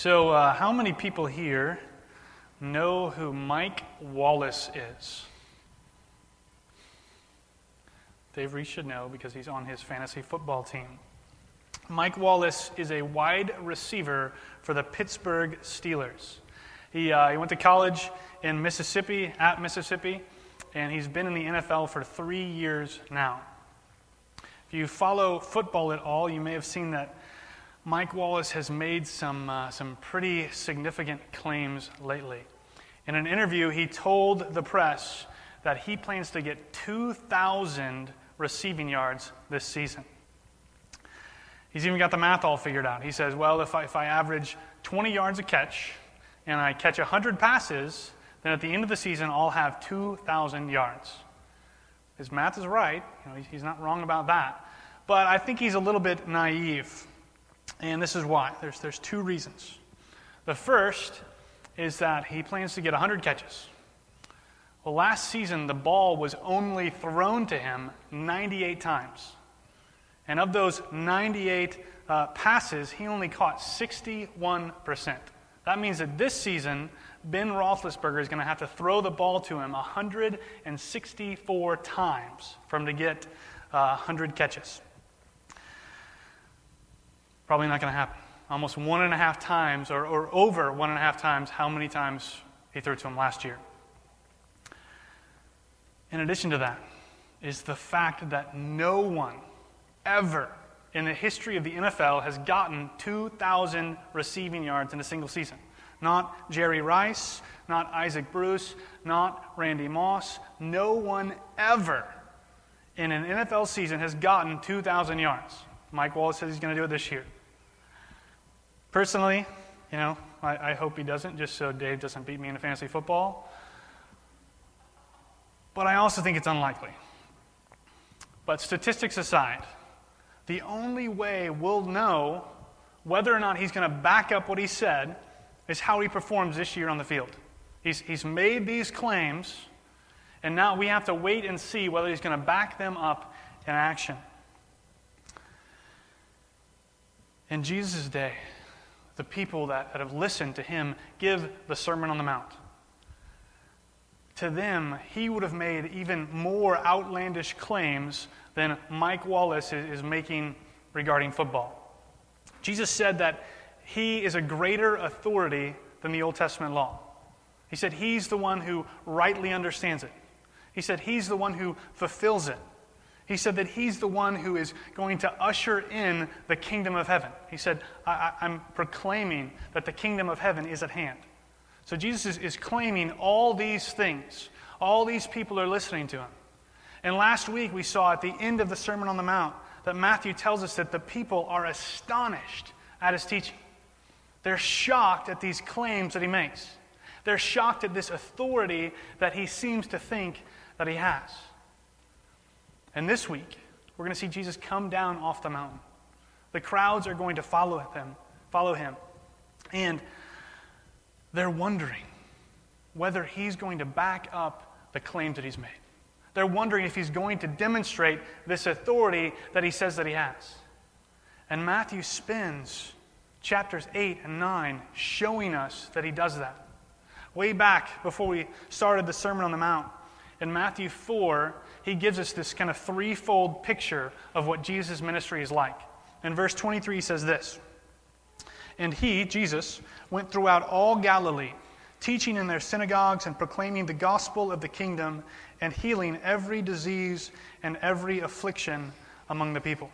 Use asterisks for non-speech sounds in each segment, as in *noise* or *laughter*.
So, uh, how many people here know who Mike Wallace is? Dave Reese should know because he's on his fantasy football team. Mike Wallace is a wide receiver for the Pittsburgh Steelers. He, uh, he went to college in Mississippi, at Mississippi, and he's been in the NFL for three years now. If you follow football at all, you may have seen that Mike Wallace has made some, uh, some pretty significant claims lately. In an interview, he told the press that he plans to get 2,000 receiving yards this season. He's even got the math all figured out. He says, well, if I, if I average 20 yards a catch and I catch 100 passes, then at the end of the season, I'll have 2,000 yards. His math is right. You know, he's not wrong about that. But I think he's a little bit naive. And this is why. There's, there's two reasons. The first is that he plans to get 100 catches. Well, last season, the ball was only thrown to him 98 times. And of those 98 uh, passes, he only caught 61%. That means that this season, Ben Roethlisberger is going to have to throw the ball to him 164 times for him to get uh, 100 catches. Probably not going to happen. Almost one and a half times, or, or over one and a half times, how many times he threw to him last year. In addition to that, is the fact that no one ever in the history of the NFL has gotten 2,000 receiving yards in a single season. Not Jerry Rice, not Isaac Bruce, not Randy Moss. No one ever in an NFL season has gotten 2,000 yards. Mike Wallace says he's going to do it this year. Personally, you know, I, I hope he doesn't, just so Dave doesn't beat me in fantasy football. But I also think it's unlikely. But statistics aside, the only way we'll know whether or not he's going to back up what he said is how he performs this year on the field. He's, he's made these claims, and now we have to wait and see whether he's going to back them up in action. In Jesus' day, the people that, that have listened to him give the Sermon on the Mount. To them, he would have made even more outlandish claims than Mike Wallace is, is making regarding football. Jesus said that he is a greater authority than the Old Testament law. He said he's the one who rightly understands it. He said he's the one who fulfills it. He said that he's the one who is going to usher in the kingdom of heaven. He said, I, am proclaiming that the kingdom of heaven is at hand. So Jesus is, is claiming all these things. All these people are listening to him. And last week we saw at the end of the Sermon on the Mount that Matthew tells us that the people are astonished at his teaching. They're shocked at these claims that he makes. They're shocked at this authority that he seems to think that he has. And this week, we're going to see Jesus come down off the mountain. The crowds are going to follow him, follow him. And they're wondering whether he's going to back up the claims that he's made. They're wondering if he's going to demonstrate this authority that he says that he has. And Matthew spends chapters 8 and 9 showing us that he does that. Way back before we started the Sermon on the Mount, in Matthew 4, he gives us this kind of threefold picture of what Jesus' ministry is like. In verse 23, he says this And he, Jesus, went throughout all Galilee, teaching in their synagogues and proclaiming the gospel of the kingdom and healing every disease and every affliction among the people.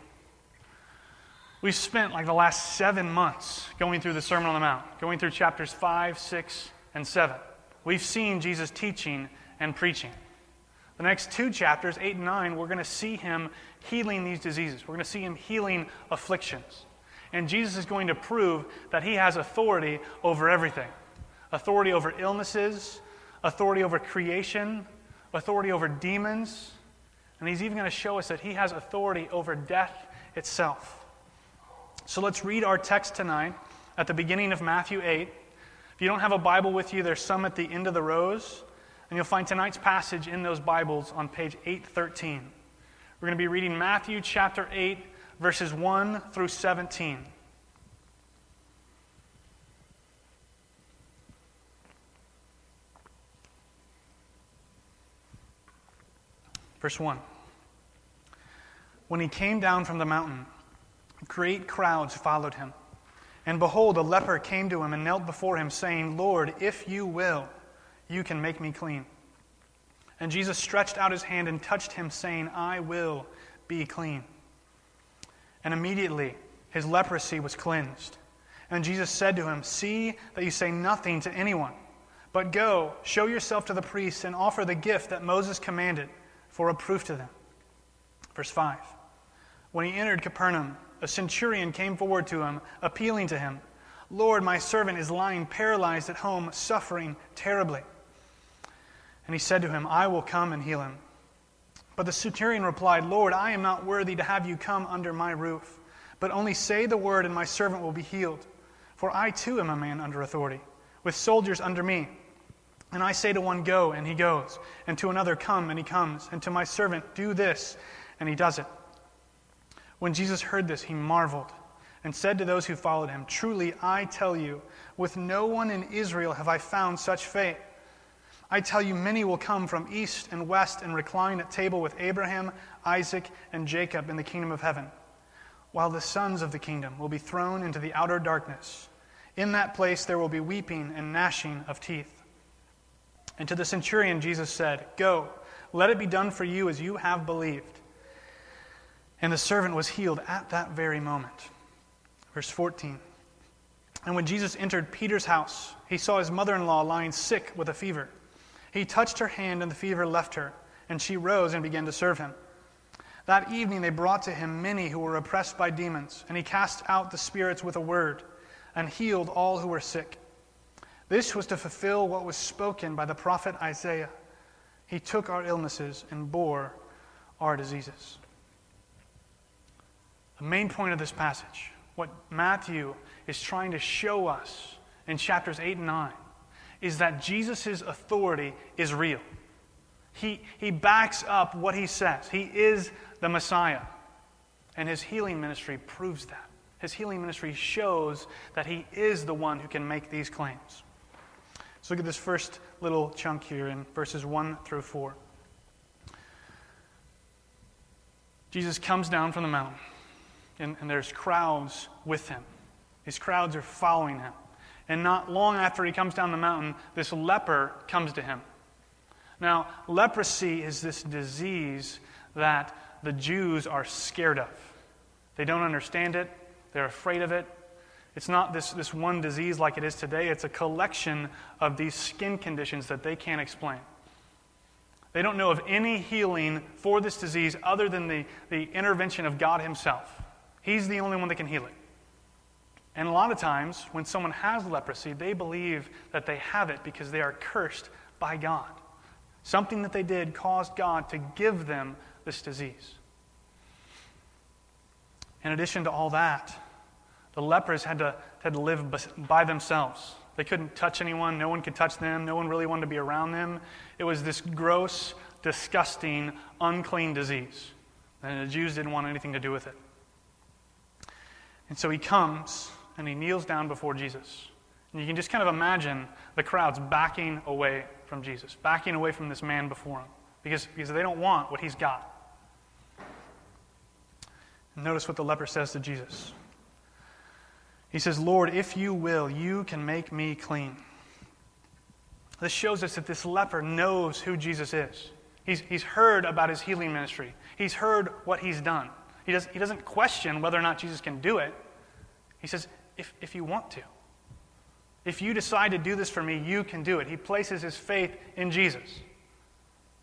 We've spent like the last seven months going through the Sermon on the Mount, going through chapters 5, 6, and 7. We've seen Jesus teaching and preaching. The next two chapters, 8 and 9, we're going to see him healing these diseases. We're going to see him healing afflictions. And Jesus is going to prove that he has authority over everything authority over illnesses, authority over creation, authority over demons. And he's even going to show us that he has authority over death itself. So let's read our text tonight at the beginning of Matthew 8. If you don't have a Bible with you, there's some at the end of the rows. And you'll find tonight's passage in those Bibles on page 813. We're going to be reading Matthew chapter 8, verses 1 through 17. Verse 1. When he came down from the mountain, great crowds followed him. And behold, a leper came to him and knelt before him, saying, Lord, if you will, you can make me clean. And Jesus stretched out his hand and touched him, saying, I will be clean. And immediately his leprosy was cleansed. And Jesus said to him, See that you say nothing to anyone, but go, show yourself to the priests, and offer the gift that Moses commanded for a proof to them. Verse 5 When he entered Capernaum, a centurion came forward to him, appealing to him, Lord, my servant is lying paralyzed at home, suffering terribly. And he said to him, I will come and heal him. But the centurion replied, Lord, I am not worthy to have you come under my roof, but only say the word, and my servant will be healed. For I too am a man under authority, with soldiers under me. And I say to one, Go, and he goes, and to another, Come, and he comes, and to my servant, Do this, and he does it. When Jesus heard this, he marveled and said to those who followed him, Truly, I tell you, with no one in Israel have I found such faith. I tell you, many will come from east and west and recline at table with Abraham, Isaac, and Jacob in the kingdom of heaven, while the sons of the kingdom will be thrown into the outer darkness. In that place there will be weeping and gnashing of teeth. And to the centurion, Jesus said, Go, let it be done for you as you have believed. And the servant was healed at that very moment. Verse 14. And when Jesus entered Peter's house, he saw his mother in law lying sick with a fever. He touched her hand, and the fever left her, and she rose and began to serve him. That evening they brought to him many who were oppressed by demons, and he cast out the spirits with a word and healed all who were sick. This was to fulfill what was spoken by the prophet Isaiah. He took our illnesses and bore our diseases. The main point of this passage, what Matthew is trying to show us in chapters 8 and 9, is that Jesus' authority is real. He, he backs up what he says. He is the Messiah. And his healing ministry proves that. His healing ministry shows that he is the one who can make these claims. So look at this first little chunk here in verses 1 through 4. Jesus comes down from the mountain, and, and there's crowds with him. These crowds are following him. And not long after he comes down the mountain, this leper comes to him. Now, leprosy is this disease that the Jews are scared of. They don't understand it, they're afraid of it, it's not this, this one disease like it is today, it's a collection of these skin conditions that they can't explain. They don't know of any healing for this disease other than the, the intervention of God Himself. He's the only one that can heal it. And a lot of times, when someone has leprosy, they believe that they have it because they are cursed by God. Something that they did caused God to give them this disease. In addition to all that, the lepers had to, had to live by themselves. They couldn't touch anyone. No one could touch them. No one really wanted to be around them. It was this gross, disgusting, unclean disease. And the Jews didn't want anything to do with it. And so he comes and he kneels down before Jesus. And you can just kind of imagine the crowds backing away from Jesus, backing away from this man before him, because, because they don't want what he's got. Notice what the leper says to Jesus. He says, Lord, if you will, you can make me clean. This shows us that this leper knows who Jesus is. He's, he's heard about his healing ministry, he's heard what he's done. He, does, he doesn't question whether or not Jesus can do it. He says, if, if you want to. If you decide to do this for me, you can do it. He places his faith in Jesus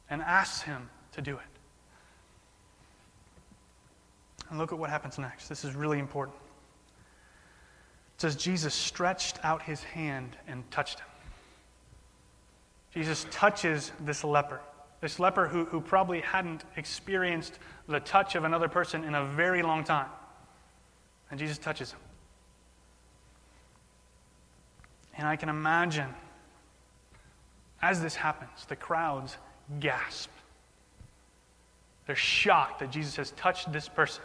and asks him to do it. And look at what happens next. This is really important It says Jesus stretched out his hand and touched him. Jesus touches this leper, this leper who, who probably hadn't experienced the touch of another person in a very long time. And Jesus touches him. And I can imagine as this happens, the crowds gasp. They're shocked that Jesus has touched this person.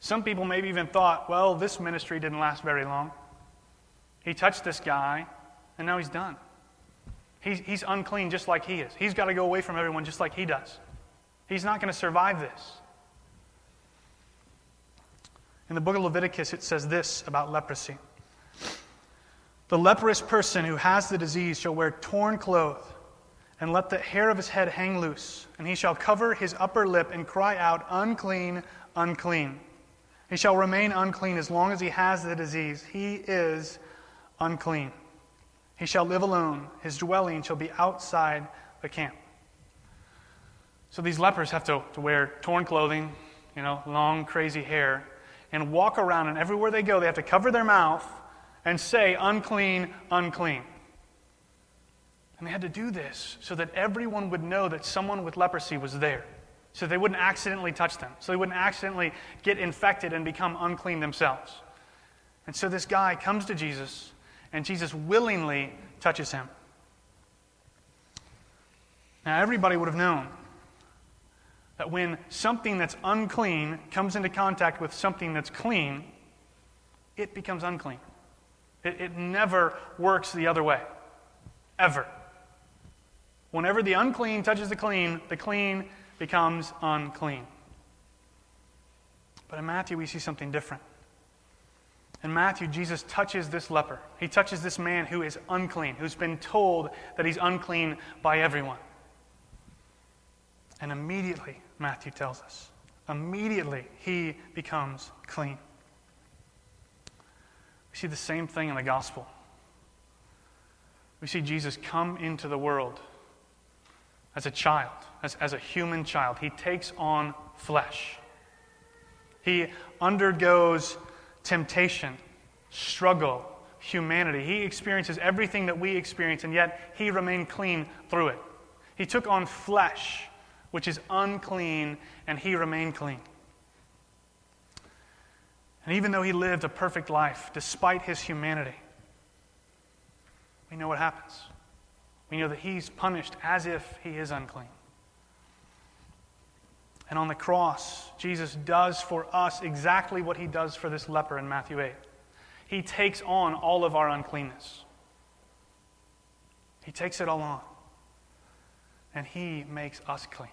Some people maybe even thought, well, this ministry didn't last very long. He touched this guy, and now he's done. He's, he's unclean just like he is. He's got to go away from everyone just like he does. He's not going to survive this. In the book of Leviticus, it says this about leprosy The leprous person who has the disease shall wear torn clothes, and let the hair of his head hang loose, and he shall cover his upper lip and cry out, Unclean, unclean. He shall remain unclean as long as he has the disease. He is unclean. He shall live alone. His dwelling shall be outside the camp. So these lepers have to, to wear torn clothing, you know, long, crazy hair, and walk around, and everywhere they go, they have to cover their mouth and say, unclean, unclean. And they had to do this so that everyone would know that someone with leprosy was there, so they wouldn't accidentally touch them, so they wouldn't accidentally get infected and become unclean themselves. And so this guy comes to Jesus, and Jesus willingly touches him. Now, everybody would have known that when something that's unclean comes into contact with something that's clean, it becomes unclean. It, it never works the other way, ever. Whenever the unclean touches the clean, the clean becomes unclean. But in Matthew, we see something different. In Matthew, Jesus touches this leper. He touches this man who is unclean, who's been told that he's unclean by everyone. And immediately, Matthew tells us, immediately he becomes clean. We see the same thing in the gospel. We see Jesus come into the world as a child, as, as a human child. He takes on flesh. He undergoes temptation, struggle, humanity. He experiences everything that we experience, and yet he remained clean through it. He took on flesh which is unclean, and he remained clean. And even though he lived a perfect life, despite his humanity, we know what happens. We know that he's punished as if he is unclean. And on the cross, Jesus does for us exactly what he does for this leper in Matthew 8. He takes on all of our uncleanness, he takes it all on, and he makes us clean.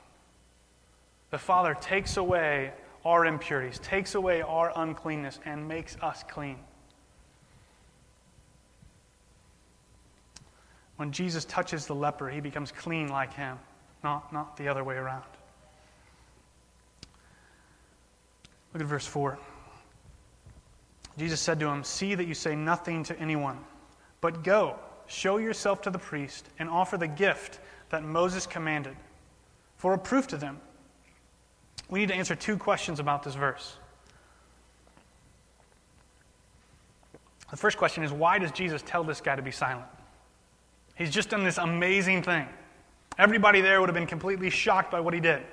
The Father takes away our impurities, takes away our uncleanness, and makes us clean. When Jesus touches the leper, he becomes clean like him, not, not the other way around. Look at verse 4. Jesus said to him, See that you say nothing to anyone, but go, show yourself to the priest, and offer the gift that Moses commanded for a proof to them we need to answer two questions about this verse. The first question is why does Jesus tell this guy to be silent? He's just done this amazing thing. Everybody there would have been completely shocked by what he did.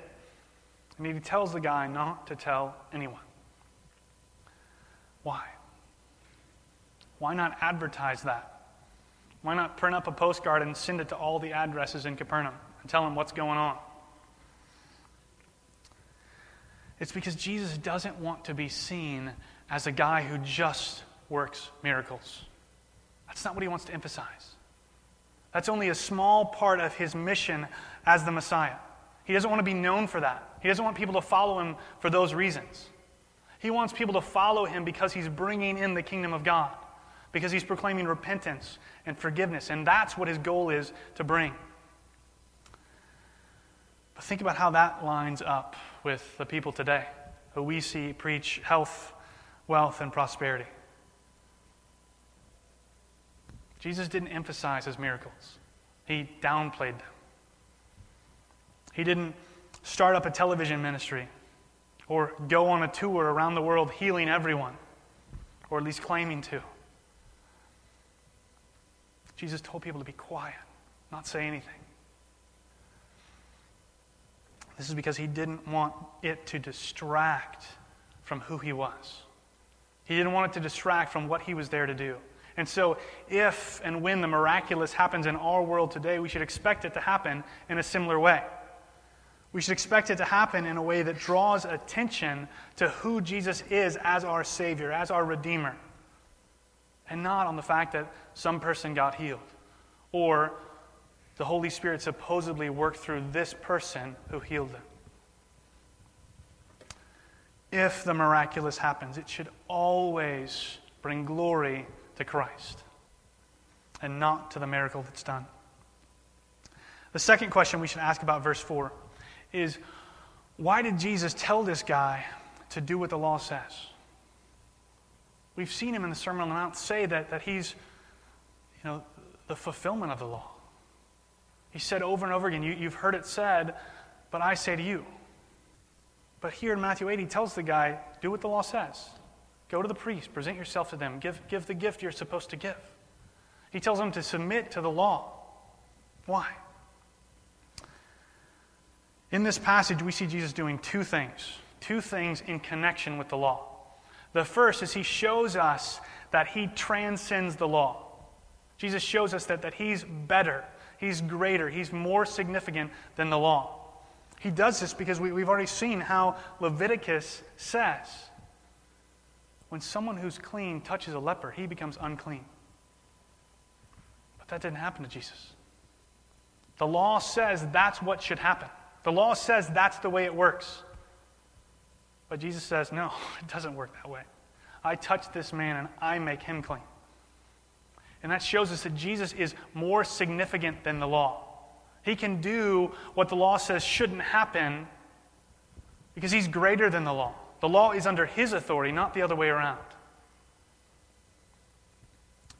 And he tells the guy not to tell anyone. Why? Why not advertise that? Why not print up a postcard and send it to all the addresses in Capernaum and tell them what's going on? It's because Jesus doesn't want to be seen as a guy who just works miracles. That's not what he wants to emphasize. That's only a small part of his mission as the Messiah. He doesn't want to be known for that. He doesn't want people to follow him for those reasons. He wants people to follow him because he's bringing in the kingdom of God, because he's proclaiming repentance and forgiveness, and that's what his goal is to bring. Think about how that lines up with the people today who we see preach health, wealth, and prosperity. Jesus didn't emphasize his miracles, he downplayed them. He didn't start up a television ministry or go on a tour around the world healing everyone, or at least claiming to. Jesus told people to be quiet, not say anything. This is because he didn't want it to distract from who he was. He didn't want it to distract from what he was there to do. And so, if and when the miraculous happens in our world today, we should expect it to happen in a similar way. We should expect it to happen in a way that draws attention to who Jesus is as our Savior, as our Redeemer, and not on the fact that some person got healed or the Holy Spirit supposedly worked through this person who healed them. if the miraculous happens, it should always bring glory to Christ and not to the miracle that's done. The second question we should ask about verse 4 is why did Jesus tell this guy to do what the law says? We've seen him in the Sermon on the Mount say that, that he's, you know, the fulfillment of the law. He said over and over again, you, You've heard it said, but I say to you. But here in Matthew 8, he tells the guy, Do what the law says. Go to the priest, present yourself to them, give, give the gift you're supposed to give. He tells him to submit to the law. Why? In this passage, we see Jesus doing two things, two things in connection with the law. The first is he shows us that he transcends the law. Jesus shows us that, that he's better, he's greater, he's more significant than the law. He does this because we, we've already seen how Leviticus says when someone who's clean touches a leper, he becomes unclean. But that didn't happen to Jesus. The law says that's what should happen. The law says that's the way it works. But Jesus says, no, *laughs* it doesn't work that way. I touch this man and I make him clean. And that shows us that Jesus is more significant than the law. He can do what the law says shouldn't happen because he's greater than the law. The law is under his authority, not the other way around.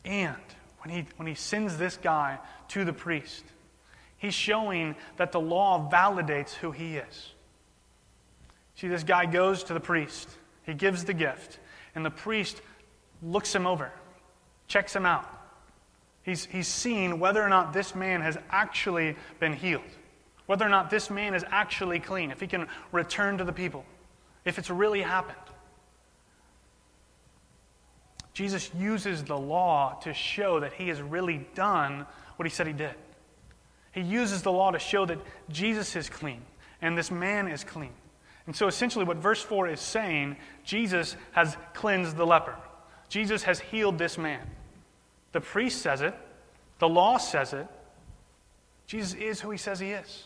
And when he, when he sends this guy to the priest, he's showing that the law validates who he is. See, this guy goes to the priest, he gives the gift, and the priest looks him over, checks him out. He's, he's seen whether or not this man has actually been healed, whether or not this man is actually clean, if he can return to the people, if it's really happened. Jesus uses the law to show that he has really done what he said he did. He uses the law to show that Jesus is clean and this man is clean. And so essentially, what verse 4 is saying, Jesus has cleansed the leper. Jesus has healed this man. The priest says it, the law says it. Jesus is who he says he is.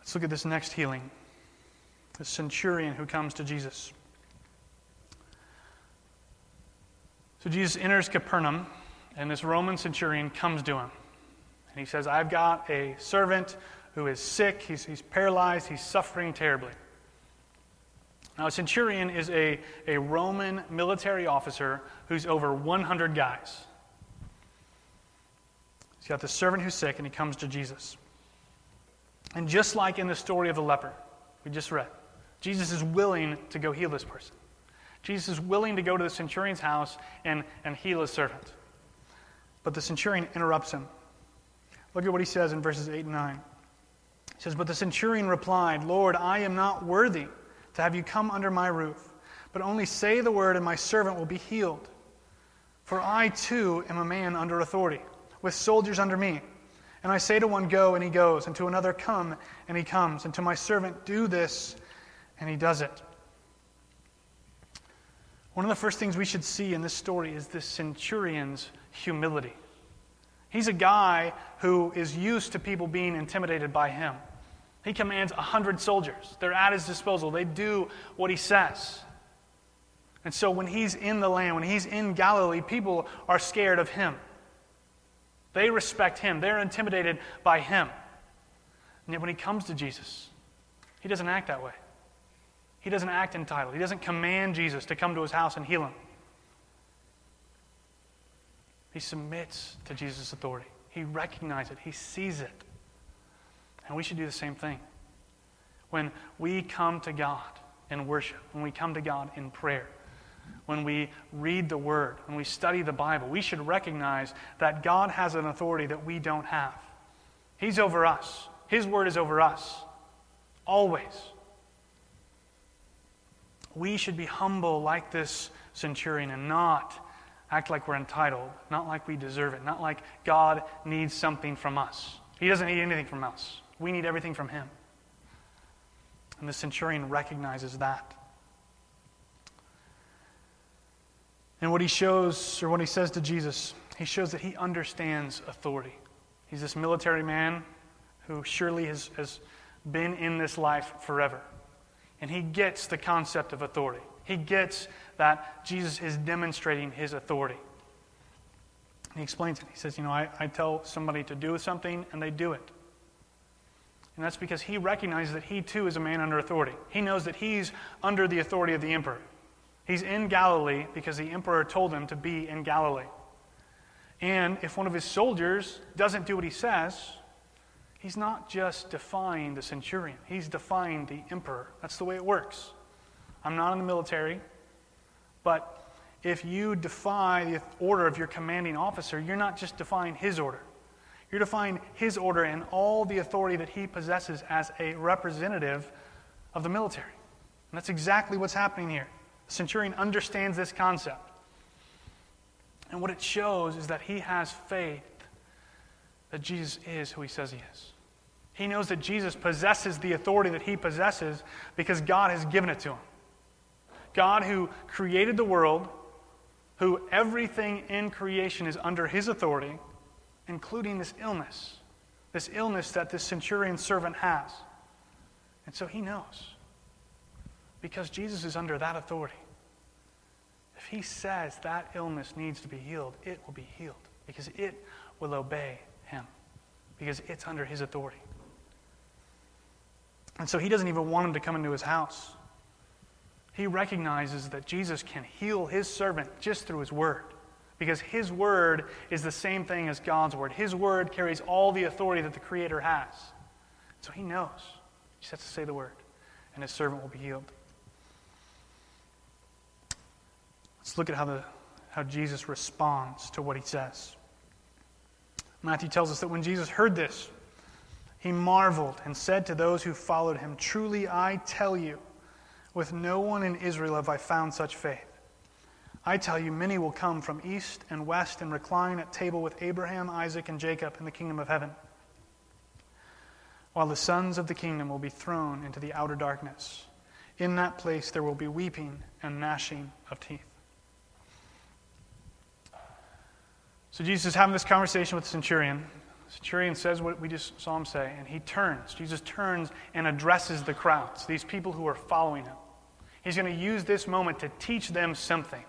Let's look at this next healing the centurion who comes to Jesus. So Jesus enters Capernaum, and this Roman centurion comes to him. And he says, I've got a servant who is sick, he's, he's paralyzed, he's suffering terribly. Now, a centurion is a, a Roman military officer who's over 100 guys. He's got the servant who's sick, and he comes to Jesus. And just like in the story of the leper we just read, Jesus is willing to go heal this person. Jesus is willing to go to the centurion's house and, and heal his servant. But the centurion interrupts him. Look at what he says in verses 8 and 9. He says, But the centurion replied, Lord, I am not worthy to have you come under my roof. But only say the word, and my servant will be healed. For I too am a man under authority, with soldiers under me. And I say to one, Go, and he goes, and to another, Come, and he comes, and to my servant, Do this, and he does it. One of the first things we should see in this story is this centurion's humility. He's a guy who is used to people being intimidated by him. He commands 100 soldiers. They're at his disposal. They do what he says. And so when he's in the land, when he's in Galilee, people are scared of him. They respect him, they're intimidated by him. And yet when he comes to Jesus, he doesn't act that way. He doesn't act entitled. He doesn't command Jesus to come to his house and heal him. He submits to Jesus' authority. He recognizes it. He sees it. And we should do the same thing. When we come to God in worship, when we come to God in prayer, when we read the Word, when we study the Bible, we should recognize that God has an authority that we don't have. He's over us, His Word is over us, always. We should be humble like this centurion and not act like we're entitled, not like we deserve it, not like God needs something from us. He doesn't need anything from us. We need everything from him. And the centurion recognizes that. And what he shows, or what he says to Jesus, he shows that he understands authority. He's this military man who surely has, has been in this life forever. And he gets the concept of authority. He gets that Jesus is demonstrating his authority. He explains it. He says, You know, I, I tell somebody to do something and they do it. And that's because he recognizes that he too is a man under authority. He knows that he's under the authority of the emperor. He's in Galilee because the emperor told him to be in Galilee. And if one of his soldiers doesn't do what he says, he's not just defying the centurion, he's defying the emperor. That's the way it works. I'm not in the military, but if you defy the order of your commanding officer, you're not just defying his order. You're to find his order and all the authority that he possesses as a representative of the military. And that's exactly what's happening here. The centurion understands this concept. And what it shows is that he has faith that Jesus is who he says he is. He knows that Jesus possesses the authority that he possesses because God has given it to him. God, who created the world, who everything in creation is under his authority, including this illness, this illness that this centurion servant has. And so he knows. Because Jesus is under that authority. If he says that illness needs to be healed, it will be healed because it will obey him, because it's under his authority. And so he doesn't even want him to come into his house. He recognizes that Jesus can heal his servant just through his word because His Word is the same thing as God's Word. His Word carries all the authority that the Creator has. So He knows. He just has to say the Word, and His servant will be healed. Let's look at how, the, how Jesus responds to what He says. Matthew tells us that when Jesus heard this, he marveled and said to those who followed him, Truly I tell you, with no one in Israel have I found such faith. I tell you, many will come from east and west and recline at table with Abraham, Isaac, and Jacob in the kingdom of heaven, while the sons of the kingdom will be thrown into the outer darkness. In that place there will be weeping and gnashing of teeth. So Jesus is having this conversation with the centurion. The centurion says what we just saw him say, and he turns. Jesus turns and addresses the crowds, these people who are following him. He's going to use this moment to teach them something.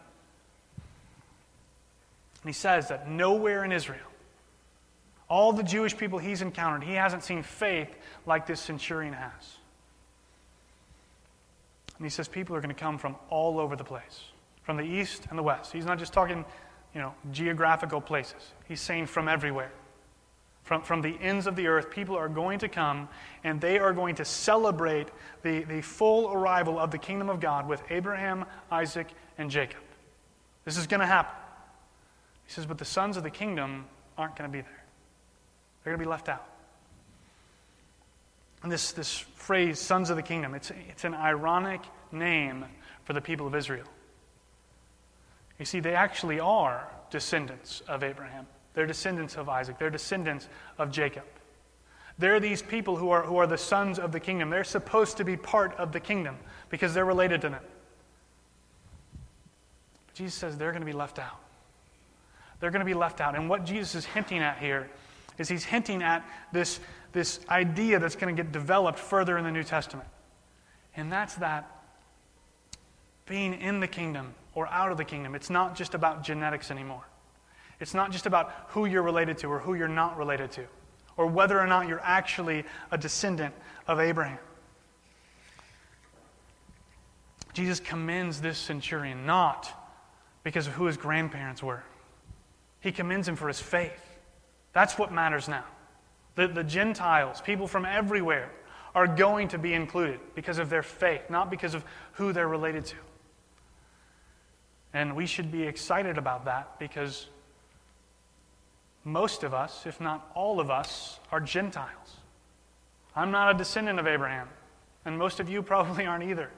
And he says that nowhere in Israel, all the Jewish people he's encountered, he hasn't seen faith like this centurion has. And he says people are going to come from all over the place, from the east and the west. He's not just talking, you know, geographical places. He's saying from everywhere. From, from the ends of the earth, people are going to come and they are going to celebrate the, the full arrival of the kingdom of God with Abraham, Isaac, and Jacob. This is going to happen. He says, but the sons of the kingdom aren't going to be there. They're going to be left out. And this, this phrase, sons of the kingdom, it's, it's an ironic name for the people of Israel. You see, they actually are descendants of Abraham. They're descendants of Isaac. They're descendants of Jacob. They're these people who are, who are the sons of the kingdom. They're supposed to be part of the kingdom because they're related to them. But Jesus says they're going to be left out. They're going to be left out. And what Jesus is hinting at here is he's hinting at this, this idea that's going to get developed further in the New Testament. And that's that being in the kingdom or out of the kingdom, it's not just about genetics anymore. It's not just about who you're related to or who you're not related to, or whether or not you're actually a descendant of Abraham. Jesus commends this centurion not because of who his grandparents were, he commends him for his faith. That's what matters now. The, the Gentiles, people from everywhere, are going to be included because of their faith, not because of who they're related to. And we should be excited about that because most of us, if not all of us, are Gentiles. I'm not a descendant of Abraham, and most of you *laughs* probably aren't either.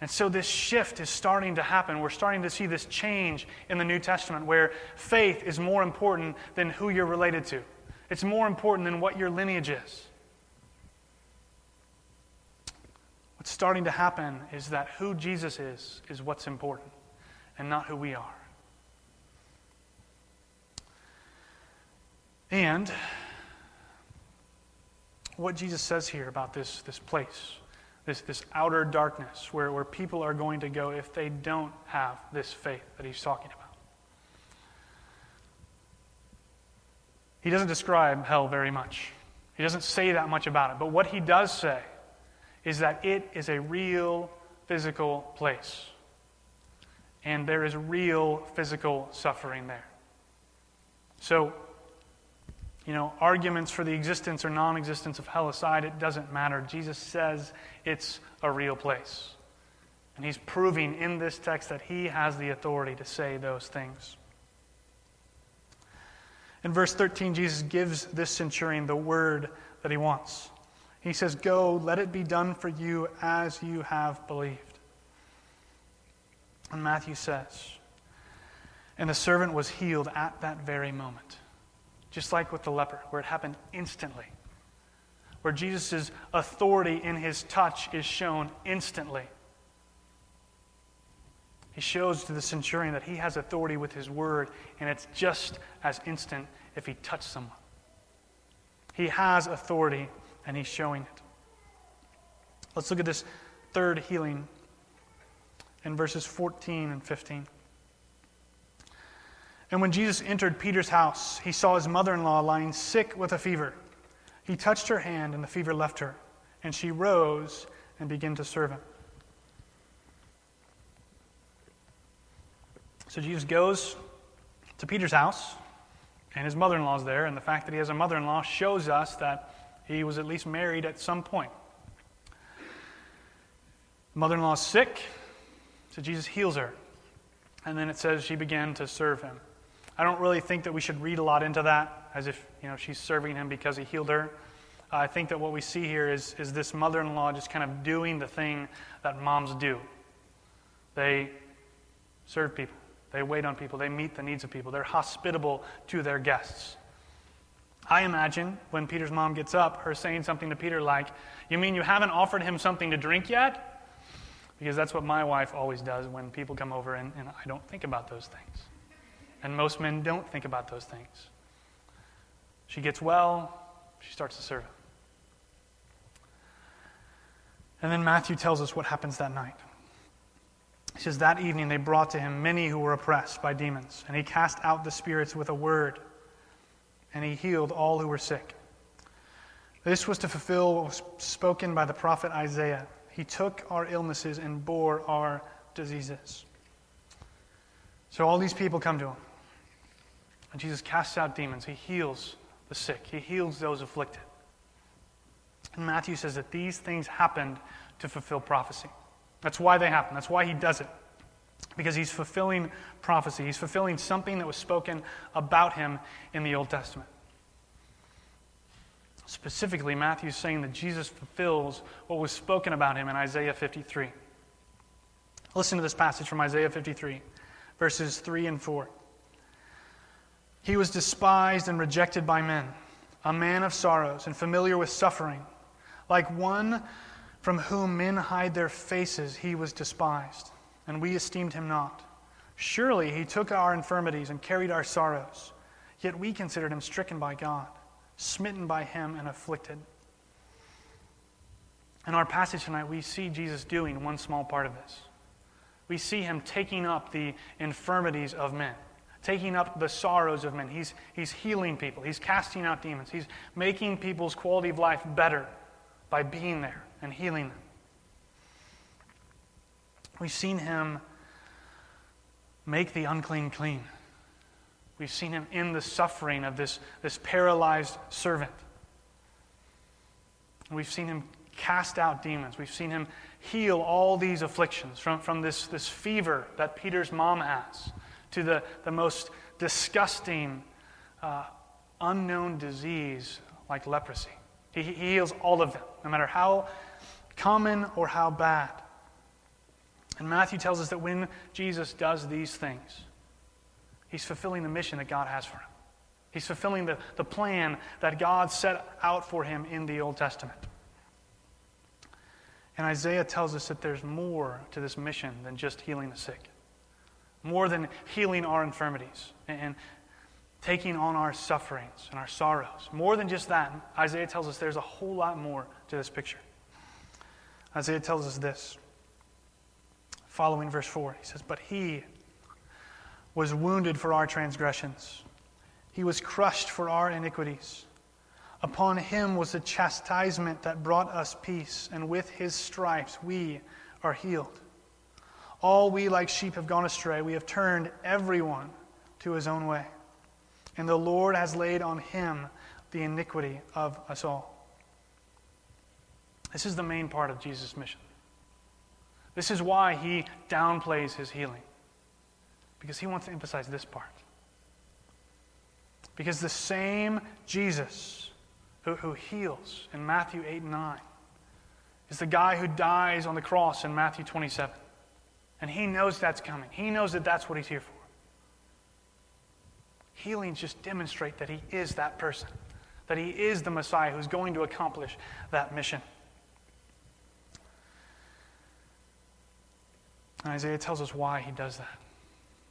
And so this shift is starting to happen. We're starting to see this change in the New Testament where faith is more important than who you're related to, it's more important than what your lineage is. What's starting to happen is that who Jesus is, is what's important, and not who we are. And what Jesus says here about this, this place, this, this outer darkness where, where people are going to go if they don't have this faith that he's talking about. He doesn't describe hell very much. He doesn't say that much about it. But what he does say is that it is a real physical place. And there is real physical suffering there. So, you know, arguments for the existence or non existence of hell aside, it doesn't matter. Jesus says it's a real place. And he's proving in this text that he has the authority to say those things. In verse 13, Jesus gives this centurion the word that he wants. He says, Go, let it be done for you as you have believed. And Matthew says, And the servant was healed at that very moment, just like with the leper, where it happened instantly, where Jesus' authority in his touch is shown instantly. He shows to the centurion that he has authority with his word, and it's just as instant if he touched someone. He has authority, and he's showing it. Let's look at this third healing in verses 14 and 15. And when Jesus entered Peter's house, he saw his mother in law lying sick with a fever. He touched her hand, and the fever left her, and she rose and began to serve him. So Jesus goes to Peter's house, and his mother in law is there, and the fact that he has a mother in law shows us that he was at least married at some point. Mother in law is sick, so Jesus heals her. And then it says she began to serve him. I don't really think that we should read a lot into that as if you know she's serving him because he healed her. I think that what we see here is, is this mother in law just kind of doing the thing that moms do. They serve people. They wait on people. They meet the needs of people. They're hospitable to their guests. I imagine when Peter's mom gets up, her saying something to Peter like, You mean you haven't offered him something to drink yet? Because that's what my wife always does when people come over, and, and I don't think about those things. And most men don't think about those things. She gets well, she starts to serve. And then Matthew tells us what happens that night. He says, That evening they brought to him many who were oppressed by demons, and he cast out the spirits with a word, and he healed all who were sick. This was to fulfill what was spoken by the prophet Isaiah. He took our illnesses and bore our diseases. So all these people come to him. And Jesus casts out demons. He heals the sick, he heals those afflicted. And Matthew says that these things happened to fulfill prophecy. That's why they happen. That's why he does it. Because he's fulfilling prophecy. He's fulfilling something that was spoken about him in the Old Testament. Specifically, Matthew is saying that Jesus fulfills what was spoken about him in Isaiah 53. Listen to this passage from Isaiah 53, verses 3 and 4. He was despised and rejected by men, a man of sorrows and familiar with suffering, like one from whom men hide their faces, he was despised, and we esteemed him not. Surely he took our infirmities and carried our sorrows, yet we considered him stricken by God, smitten by him, and afflicted. In our passage tonight, we see Jesus doing one small part of this. We see him taking up the infirmities of men, taking up the sorrows of men. He's, he's healing people, he's casting out demons, he's making people's quality of life better by being there and healing them. We've seen him make the unclean clean. We've seen him in the suffering of this, this paralyzed servant. We've seen him cast out demons. We've seen him heal all these afflictions from, from this, this fever that Peter's mom has to the, the most disgusting, uh, unknown disease like leprosy. He, he heals all of them, no matter how common or how bad. And Matthew tells us that when Jesus does these things, he's fulfilling the mission that God has for him. He's fulfilling the, the plan that God set out for him in the Old Testament. And Isaiah tells us that there's more to this mission than just healing the sick, more than healing our infirmities. And taking on our sufferings and our sorrows. More than just that, Isaiah tells us there's a whole lot more to this picture. Isaiah tells us this. Following verse 4, he says, But he was wounded for our transgressions, he was crushed for our iniquities. Upon him was the chastisement that brought us peace, and with his stripes we are healed. All we like sheep have gone astray. We have turned everyone to his own way. And the Lord has laid on him the iniquity of us all. This is the main part of Jesus' mission. This is why he downplays his healing, because he wants to emphasize this part. Because the same Jesus who, who heals in Matthew 8 and 9 is the guy who dies on the cross in Matthew 27. And he knows that's coming. He knows that that's what he's here for. Healings just demonstrate that he is that person, that he is the Messiah who's going to accomplish that mission. And Isaiah tells us why he does that,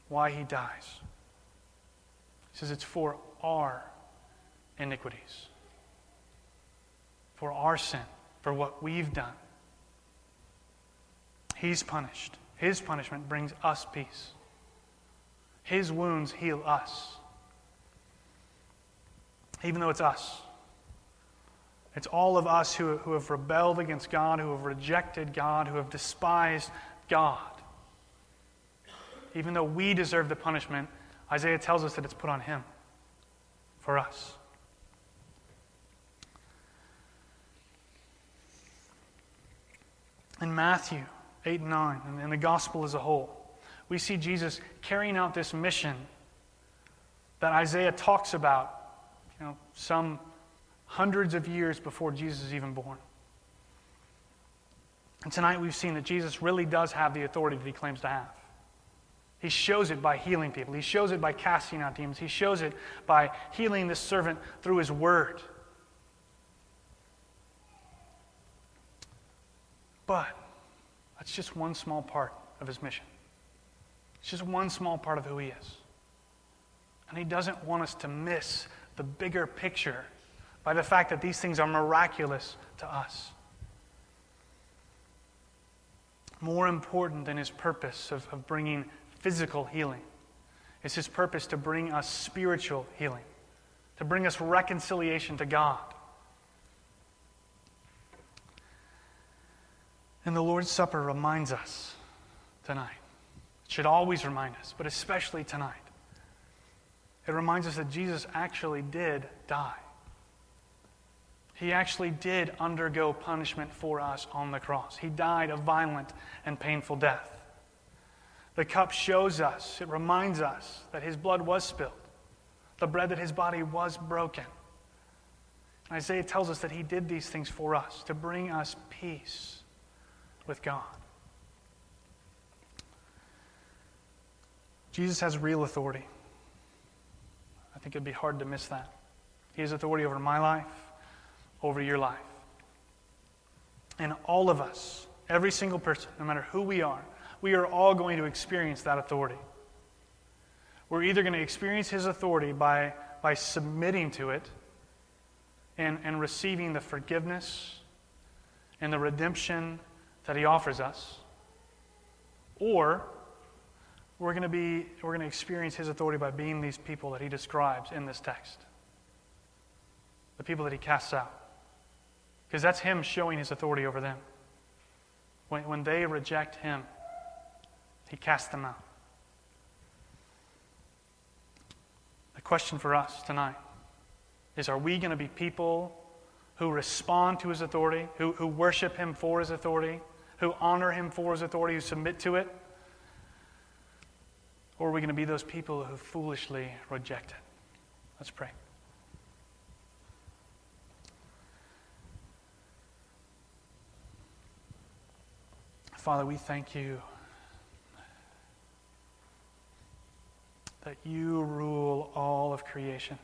why he dies. He says it's for our iniquities, for our sin, for what we've done. He's punished. His punishment brings us peace. His wounds heal us. Even though it's us. It's all of us who, who have rebelled against God, who have rejected God, who have despised God. Even though we deserve the punishment, Isaiah tells us that it's put on him for us. In Matthew, 8 and 9, and the gospel as a whole. We see Jesus carrying out this mission that Isaiah talks about, you know, some hundreds of years before Jesus is even born. And tonight we've seen that Jesus really does have the authority that he claims to have. He shows it by healing people. He shows it by casting out demons. He shows it by healing this servant through his word. But that's just one small part of his mission. It's just one small part of who he is. And he doesn't want us to miss the bigger picture by the fact that these things are miraculous to us. More important than his purpose of, of bringing physical healing is his purpose to bring us spiritual healing, to bring us reconciliation to God. And the Lord's Supper reminds us tonight. It should always remind us, but especially tonight. It reminds us that Jesus actually did die. He actually did undergo punishment for us on the cross. He died a violent and painful death. The cup shows us, it reminds us that his blood was spilled, the bread that his body was broken. Isaiah tells us that he did these things for us to bring us peace with God. Jesus has real authority. I think it'd be hard to miss that. He has authority over my life, over your life. And all of us, every single person, no matter who we are, we are all going to experience that authority. We're either going to experience his authority by, by submitting to it and, and receiving the forgiveness and the redemption that he offers us, or we're going to be we're going to experience his authority by being these people that he describes in this text. The people that he casts out. Because that's him showing his authority over them. When, when they reject him, he casts them out. The question for us tonight is are we going to be people who respond to his authority, who, who worship him for his authority, who honor him for his authority, who submit to it? Or are we going to be those people who foolishly reject it? Let's pray. Father, we thank you that you rule all of creation,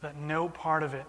that no part of it